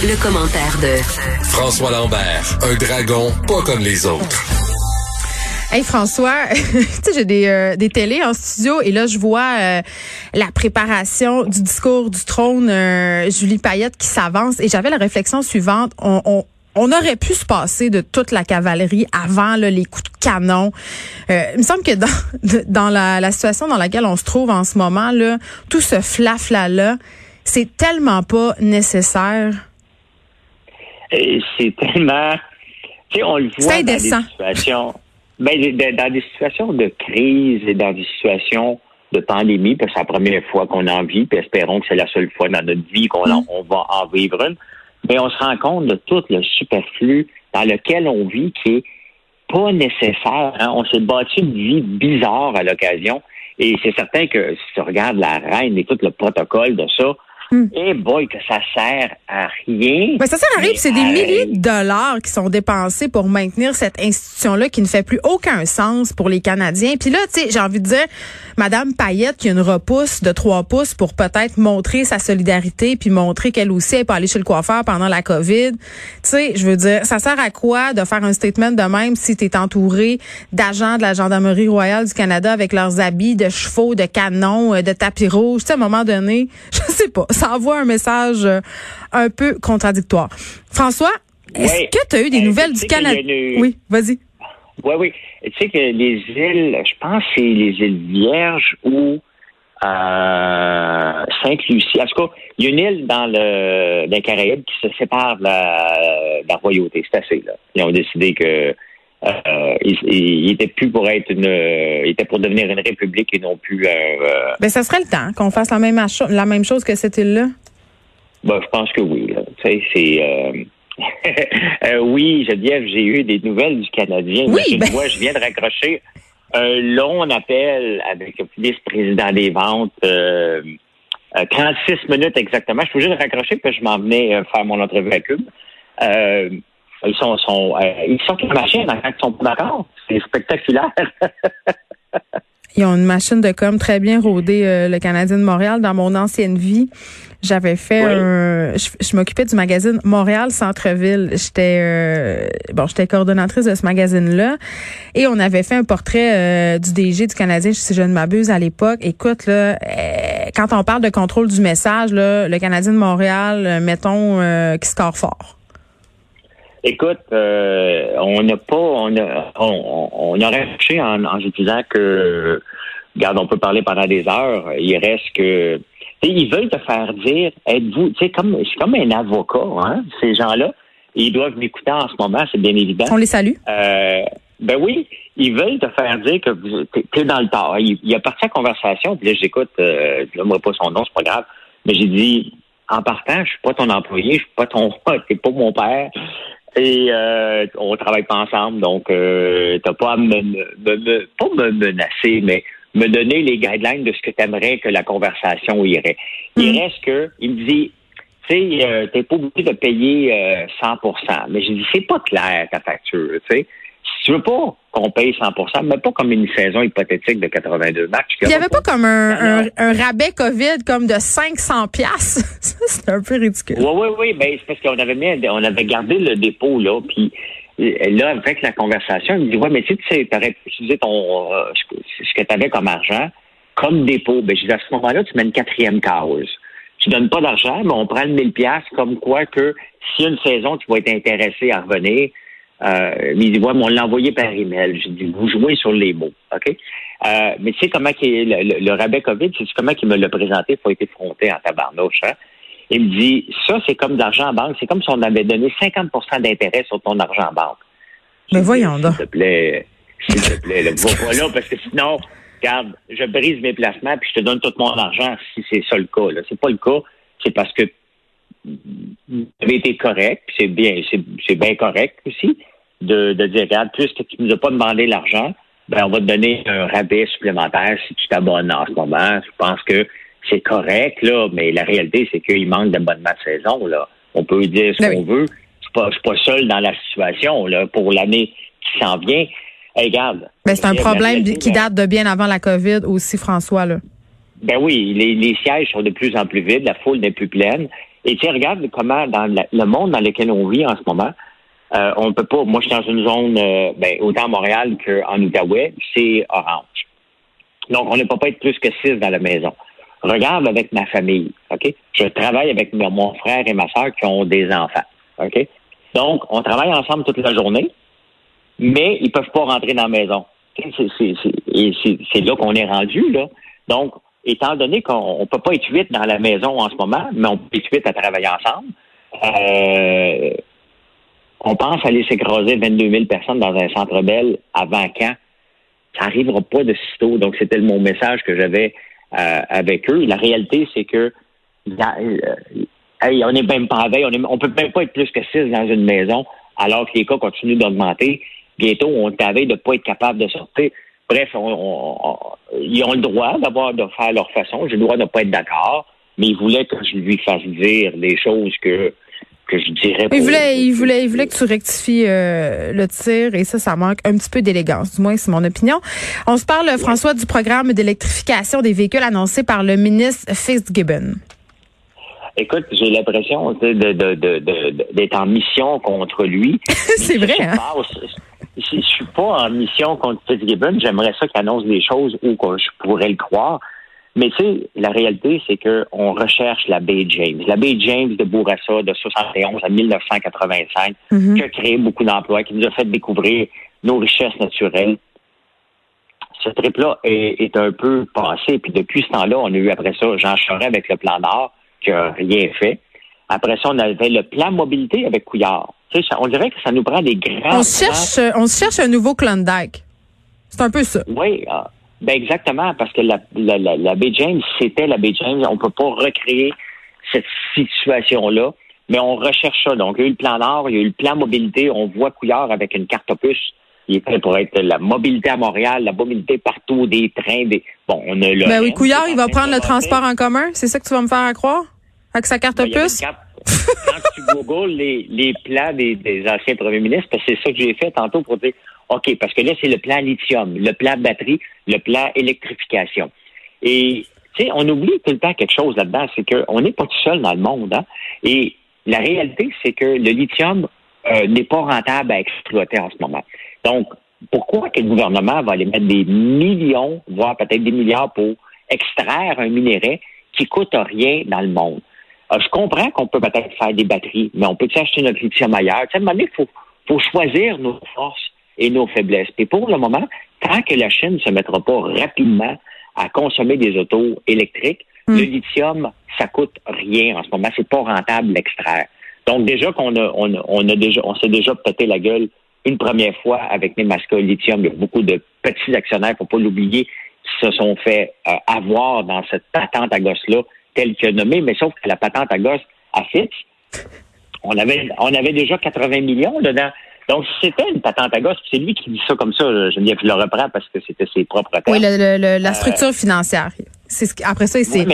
Le, commentaire de François Lambert, un dragon pas comme les autres. Hey François, tu sais j'ai des euh, des télés en studio et là je vois euh, la préparation du discours du trône euh, Julie Payette qui s'avance et j'avais la réflexion suivante on, on on aurait pu se passer de toute la cavalerie avant les coups de canon. Euh, il me semble que dans, dans la, la, situation dans laquelle on se trouve en ce moment, là, tout ce flafla-là, c'est tellement pas nécessaire. C'est tellement... Tu sais, on le voit dans des situations... Ben, dans des situations de crise et dans des situations de pandémie, parce que c'est la première fois qu'on en vit, puis espérons que c'est la seule fois dans notre vie qu'on mm. on va en vivre une mais on se rend compte de tout le superflu dans lequel on vit qui est pas nécessaire. Hein. On s'est bâti une vie bizarre à l'occasion. Et c'est certain que si tu regardes la reine et tout le protocole de ça, Hmm. Et boy, que ça sert à rien. Mais ça sert à rien, c'est des milliers de dollars qui sont dépensés pour maintenir cette institution-là qui ne fait plus aucun sens pour les Canadiens. Puis là, tu sais, j'ai envie de dire, Madame Payette qui a une repousse de trois pouces pour peut-être montrer sa solidarité puis montrer qu'elle aussi elle peut aller chez le coiffeur pendant la COVID. Tu sais, je veux dire, ça sert à quoi de faire un statement de même si tu es entouré d'agents de la Gendarmerie royale du Canada avec leurs habits de chevaux, de canons, euh, de tapis rouges. Tu sais, à un moment donné, je sais pas ça envoie un message euh, un peu contradictoire. François, est-ce que tu as eu des nouvelles du Canada? Oui, vas-y. Oui, oui. Tu sais que les îles, je pense que c'est les îles Vierges ou euh, Sainte-Lucie. En tout cas, il y a une île dans le dans les Caraïbes qui se sépare de la, royauté. C'est assez, là. Ils ont décidé que euh, il, était plus pour être une, il était pour devenir une république et non plus un. Euh, ben, ça serait le temps qu'on fasse la même, la même chose que cette île-là. Ben, je pense que oui. Tu sais, c'est. Euh, euh, oui, Geneviève, j'ai eu des nouvelles du Canadien. Oui, ben... je viens de raccrocher un long appel avec le vice-président des ventes. 36 minutes exactement. Je suis obligé de raccrocher parce que je m'en venais faire mon entrevue à Cube. Ils sont, sont euh, ils sortent la machine quand ils sont pas d'accord. C'est spectaculaire. Ils ont une machine de com très bien rodée, euh, le Canadien de Montréal. Dans mon ancienne vie, j'avais fait un, je, m'occupais du magazine Montréal Centre-ville. J'étais euh, bon, j'étais coordonnatrice de ce magazine-là, et on avait fait un portrait du DG du Canadien, si je ne m'abuse à l'époque. Écoute là, quand on parle de contrôle du message, là, le Canadien de Montréal, mettons, qui score fort. Écoute, euh, on n'a pas, on a, on, on a réfléchi en, en disant que, regarde, on peut parler pendant des heures. Il reste que, ils veulent te faire dire, êtes-vous, tu sais, comme, c'est comme un avocat, hein, ces gens-là. Ils doivent m'écouter en ce moment, c'est bien évident. On les salue. Euh, ben oui, ils veulent te faire dire que tu es dans le tort. Il, il a parti à conversation, puis là, j'écoute, euh, je n'aimerais pas son nom, c'est pas grave, mais j'ai dit, en partant, je suis pas ton employé, je suis pas ton, t'es pas mon père, et euh, on travaille pas ensemble, donc euh, t'as pas à me, me, pas me menacer, mais me donner les guidelines de ce que tu aimerais que la conversation irait. Il mm. reste que, il me dit, tu sais, euh, t'es pas obligé de payer euh, 100%. Mais je dis, c'est pas clair ta facture, tu sais. Tu veux pas qu'on paye 100% mais pas comme une saison hypothétique de 82 matchs. Il n'y avait pas comme un, un, rabais COVID comme de 500 pièces. c'est un peu ridicule. Oui, oui, oui. Ben, c'est parce qu'on avait mis, on avait gardé le dépôt, là, puis euh, là, avec la conversation, il me dit, ouais, mais tu sais, tu aurais utilisé ton, euh, ce que tu avais comme argent comme dépôt. Ben, je dis, à ce moment-là, tu mets une quatrième cause. Tu donnes pas d'argent, mais on prend le 1000 pièces comme quoi que si une saison, tu vas être intéressé à revenir, euh, il dit, ouais, mais on l'a envoyé par email. J'ai dit, vous jouez sur les mots, OK? Euh, mais tu sais comment le, le, rabais COVID, c'est comment qu'il me l'a présenté pour être effronté en tabarnouche, hein? Il me dit, ça, c'est comme de l'argent en banque. C'est comme si on avait donné 50% d'intérêt sur ton argent en banque. Mais voyons donc. S'il te plaît, s'il te plaît, là, va là, parce que sinon, regarde, je brise mes placements puis je te donne tout mon argent si c'est ça le cas. Là. C'est pas le cas. C'est parce que avez été correct, c'est bien, c'est bien correct aussi de, de dire, regarde, puisque tu ne nous as pas demandé l'argent, ben on va te donner un rabais supplémentaire si tu t'abonnes en ce moment. Je pense que c'est correct, là, mais la réalité, c'est qu'il manque d'abonnement de saison, là. On peut dire ce ben qu'on veut. Je pas, suis pas seul dans la situation, là, pour l'année qui s'en vient. regarde. Mais ben, c'est un problème qui date de bien avant la COVID aussi, François, là. Ben oui, les, sièges sont de plus en plus vides, la foule n'est plus pleine. Et tu regarde comment dans le monde dans lequel on vit en ce moment, euh, on peut pas. Moi, je suis dans une zone, euh, ben, autant à Montréal qu'en Outaouais, c'est orange. Donc, on ne peut pas être plus que six dans la maison. Regarde avec ma famille, OK? Je travaille avec mon frère et ma soeur qui ont des enfants, OK? Donc, on travaille ensemble toute la journée, mais ils peuvent pas rentrer dans la maison. C'est là qu'on est rendu, là. Donc, étant donné qu'on ne peut pas être huit dans la maison en ce moment, mais on peut être huit à travailler ensemble, euh, on pense aller s'écraser 22 000 personnes dans un centre belle avant quand? Ça n'arrivera pas de sitôt. Donc, c'était mon message que j'avais euh, avec eux. La réalité, c'est que euh, on n'est même pas veille, on ne peut même pas être plus que six dans une maison, alors que les cas continuent d'augmenter. Bientôt, on est de ne pas être capable de sortir. Bref, ils ont le droit d'avoir de faire leur façon. J'ai le droit de ne pas être d'accord, mais ils voulaient que je lui fasse dire des choses que que je dirais. Il voulait, il voulait, il voulait que tu rectifies euh, le tir et ça, ça manque un petit peu d'élégance. Du moins, c'est mon opinion. On se parle, François, du programme d'électrification des véhicules annoncé par le ministre Fitzgibbon. Écoute, j'ai l'impression d'être en mission contre lui. c'est vrai. Hein? Je ne suis pas en mission contre Fitzgibbon. J'aimerais ça qu'il annonce des choses où je pourrais le croire. Mais tu sais, la réalité, c'est qu'on recherche la baie James. La baie James de Bourassa de 71 à 1985, mhm. qui a créé beaucoup d'emplois, qui nous a fait découvrir nos richesses naturelles. Ce trip-là est, un peu passé. Puis depuis ce temps-là, on a eu après ça Jean Charest avec le plan Nord, qui n'a rien fait. Après ça, on avait le plan mobilité avec Couillard. On dirait que ça nous prend des grands... On cherche, on cherche un nouveau Klondike. C'est un peu ça. Oui, ah, ben exactement, parce que la, la, la, la Bay James, c'était la Bay James. On peut pas recréer cette situation-là, mais on recherche ça. Donc, il y a eu le plan Nord, il y a eu le plan mobilité. On voit Couillard avec une carte opus. Il est prêt pour être la mobilité à Montréal, la mobilité partout, des trains, des. Bon, on a le. Ben oui, Couillard, il va prendre le transport en commun. C'est ça que tu vas me faire croire? Avec sa carte ben, opus? Googles les, les plans des, des anciens premiers ministres, c'est ça que j'ai fait tantôt pour dire OK, parce que là, c'est le plan lithium, le plan batterie, le plan électrification. Et, tu sais, on oublie tout le temps quelque chose là-dedans, c'est qu'on n'est pas tout seul dans le monde. Hein? Et la réalité, c'est que le lithium euh, n'est pas rentable à exploiter en ce moment. Donc, pourquoi que le gouvernement va aller mettre des millions, voire peut-être des milliards pour extraire un minerai qui coûte rien dans le monde? Euh, je comprends qu'on peut peut-être faire des batteries, mais on peut acheter notre lithium ailleurs? Tu sais, à un moment donné, il faut, faut choisir nos forces et nos faiblesses. Et pour le moment, tant que la Chine ne se mettra pas rapidement à consommer des autos électriques, hmm. le lithium, ça coûte rien en ce moment. C'est pas rentable l'extraire. Donc déjà qu'on a, on, a déjà, on s'est déjà pété la gueule une première fois avec Nemaska Lithium. Il y a beaucoup de petits actionnaires, faut pas l'oublier, qui se sont fait euh, avoir dans cette patente à gosse-là, telle que nommée, mais sauf que la patente à gosse à Fitch, on avait, on avait déjà 80 millions dedans. Donc, c'était une patente à gosse, c'est lui qui dit ça comme ça, je le reprends parce que c'était ses propres termes. Oui, la structure financière. C'est après ça, il s'est,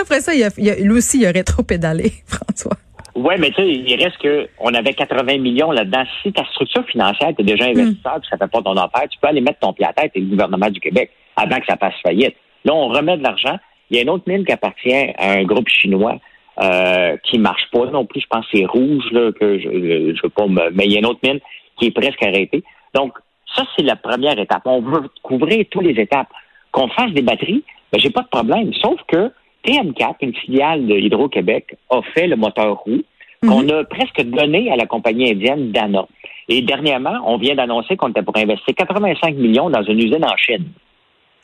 après ça, il a, lui aussi, il aurait trop pédalé, François. Oui, mais tu sais, il reste que on avait 80 millions là-dedans. Si ta structure financière, tu es déjà hmm. investisseur, puis ça fait pas ton affaire, tu peux aller mettre ton pied à tête et le gouvernement du Québec avant que ça passe faillite. Là, on remet de l'argent. Il y a une autre mine qui appartient à un groupe chinois euh, qui marche pas non plus. Je pense que c'est rouge, là, que je ne veux pas me... Mais il y a une autre mine qui est presque arrêtée. Donc, ça, c'est la première étape. On veut couvrir toutes les étapes. Qu'on fasse des batteries, ben, j'ai pas de problème. Sauf que TM4, une filiale de Hydro-Québec, a fait le moteur roux mhm. qu'on a presque donné à la compagnie indienne Dana. Et dernièrement, on vient d'annoncer qu'on était pour investir 85 millions dans une usine en Chine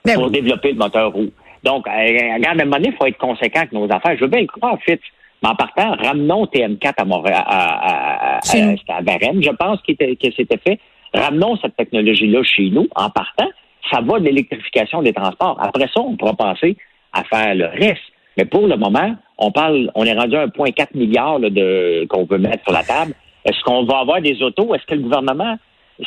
ben pour développer le moteur roux. Donc, à, un moment donné, il faut être conséquent avec nos affaires. Je veux bien le croire, Fitz. Mais en partant, ramenons TM4 à Montréal, à, à, je pense que c'était fait. Ramenons cette technologie-là chez nous. En partant, ça va de l'électrification des transports. Après ça, on pourra penser à faire le reste. Mais pour le moment, on parle, on est rendu à 1,4 milliard de qu'on veut mettre sur la table. Est-ce qu'on va avoir des autos? Est-ce que le gouvernement,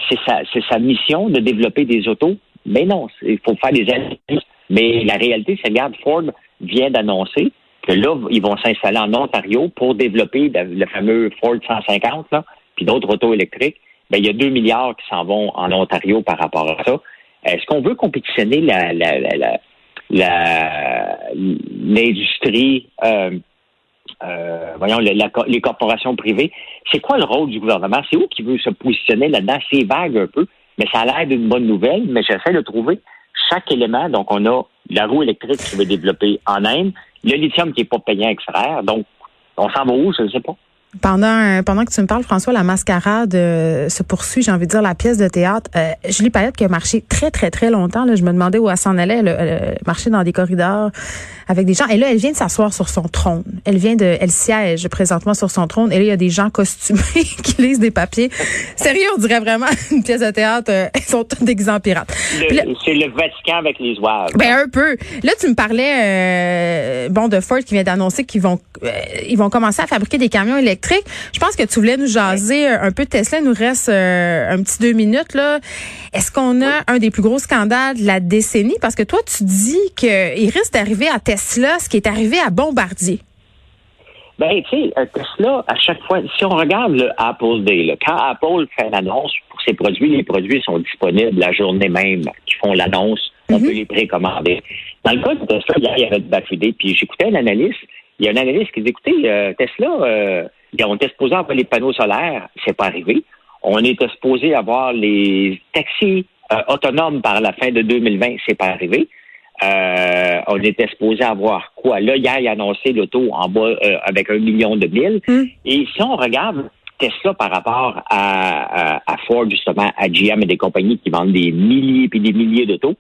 c'est sa, c'est sa mission de développer des autos? Mais non, il faut faire des analyses mais la réalité, c'est regarde, Ford vient d'annoncer que là, ils vont s'installer en Ontario pour développer le fameux Ford 150, là, puis d'autres autos électriques. Ben, il y a 2 milliards qui s'en vont en Ontario par rapport à ça. Est-ce qu'on veut compétitionner la, la, la, l'industrie, euh, euh, voyons, les corporations privées? C'est quoi le rôle du gouvernement? C'est où qui veut se positionner là-dedans? C'est vague un peu, mais ça a l'air d'une bonne nouvelle, mais j'essaie de trouver chaque élément. Donc, on a la roue électrique qui va développer en Inde, le lithium qui n'est pas payant extraire. Donc, on s'en va où? Je ne sais pas. Pendant, pendant que tu me parles, François, la mascarade euh, se poursuit, j'ai envie de dire, la pièce de théâtre. Euh, Julie Payette qui a marché très, très, très longtemps. Là, je me demandais où elle s'en allait. Elle, elle, marchait dans des corridors avec des gens. Et là, elle vient de s'asseoir sur son trône. Elle vient de, elle siège présentement sur son trône. Et là, il y a des gens costumés qui lisent des papiers. Sérieux, on dirait vraiment une pièce de théâtre. Euh, ils sont tous des pirates. C'est le Vatican avec les oies. Ben un peu. Là, tu me parlais, euh, bon, de Ford qui vient d'annoncer qu'ils vont, euh, ils vont commencer à fabriquer des camions électriques. Je pense que tu voulais nous jaser un peu de Tesla. Il nous reste un petit deux minutes là. Est-ce qu'on a un des plus gros scandales de la décennie? Parce que toi, tu dis qu'il risque d'arriver à Tesla ce qui est arrivé à Bombardier? Ben, tu sais, euh, Tesla, à chaque fois, si on regarde le Apple Day, quand Apple fait l'annonce pour ses produits, les produits sont disponibles la journée même qu'ils font l'annonce. On mhm. peut les précommander. Dans le cas de Tesla, il y avait de Bafidé, puis j'écoutais un analyste. Il y a un analyste qui dit, écoutez, euh, Tesla, euh, on était supposé avoir les panneaux solaires, c'est pas arrivé. On était supposé avoir les taxis autonomes par la fin de 2020, c'est pas arrivé. Euh, on était supposé avoir quoi? Là, hier, il a annoncé l'auto en bas euh, avec un million de mille. Hmm. Et si on regarde Tesla par rapport à, Ford, justement, à GM et des compagnies qui vendent des milliers et des milliers d'autos,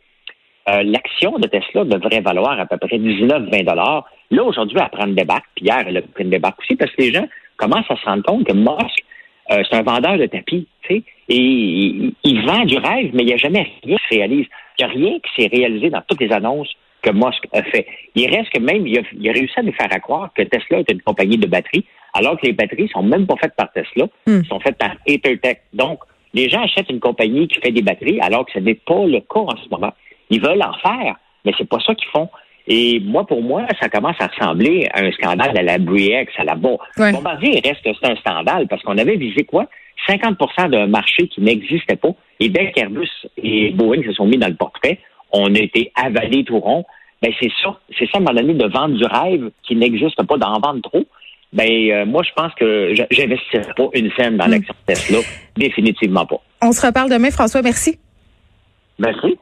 euh, l'action de Tesla devrait valoir à peu près 19-20 dollars. Là, aujourd'hui, elle prend une débarque. Puis hier, elle a pris une débarque aussi parce que les gens commencent à se rendre compte que Musk, c'est un vendeur de tapis. Tu sais, et il, vend du rêve, mais il n'y a jamais rien qui se réalise. Il n'y a rien qui s'est réalisé dans toutes les annonces que Musk a fait. Il reste que même, il a, réussi à nous faire croire que Tesla est une compagnie de batteries, alors que les batteries sont même pas faites par Tesla, hmm. sont faites par EtherTech. Donc, les gens achètent une compagnie qui fait des batteries, alors que ce n'est pas le cas en ce moment. Ils veulent en faire, mais c'est pas ça qu'ils font. Et moi, pour moi, ça commence à ressembler à un scandale à la Briex, à la Bon. Bombardier reste c'est un scandale parce qu'on avait visé quoi? 50% d'un marché qui n'existait pas. Et dès qu'Airbus et Boeing se sont mis dans le portrait, on a été avalé tout rond. Ben, c'est ça. C'est ça, à un moment donné, de vendre du rêve qui n'existe pas, d'en vendre trop. Ben, euh, moi, je pense que j'investirais pas une scène dans hmm. l'action Tesla. Définitivement pas. On se reparle demain, François. Merci. Merci.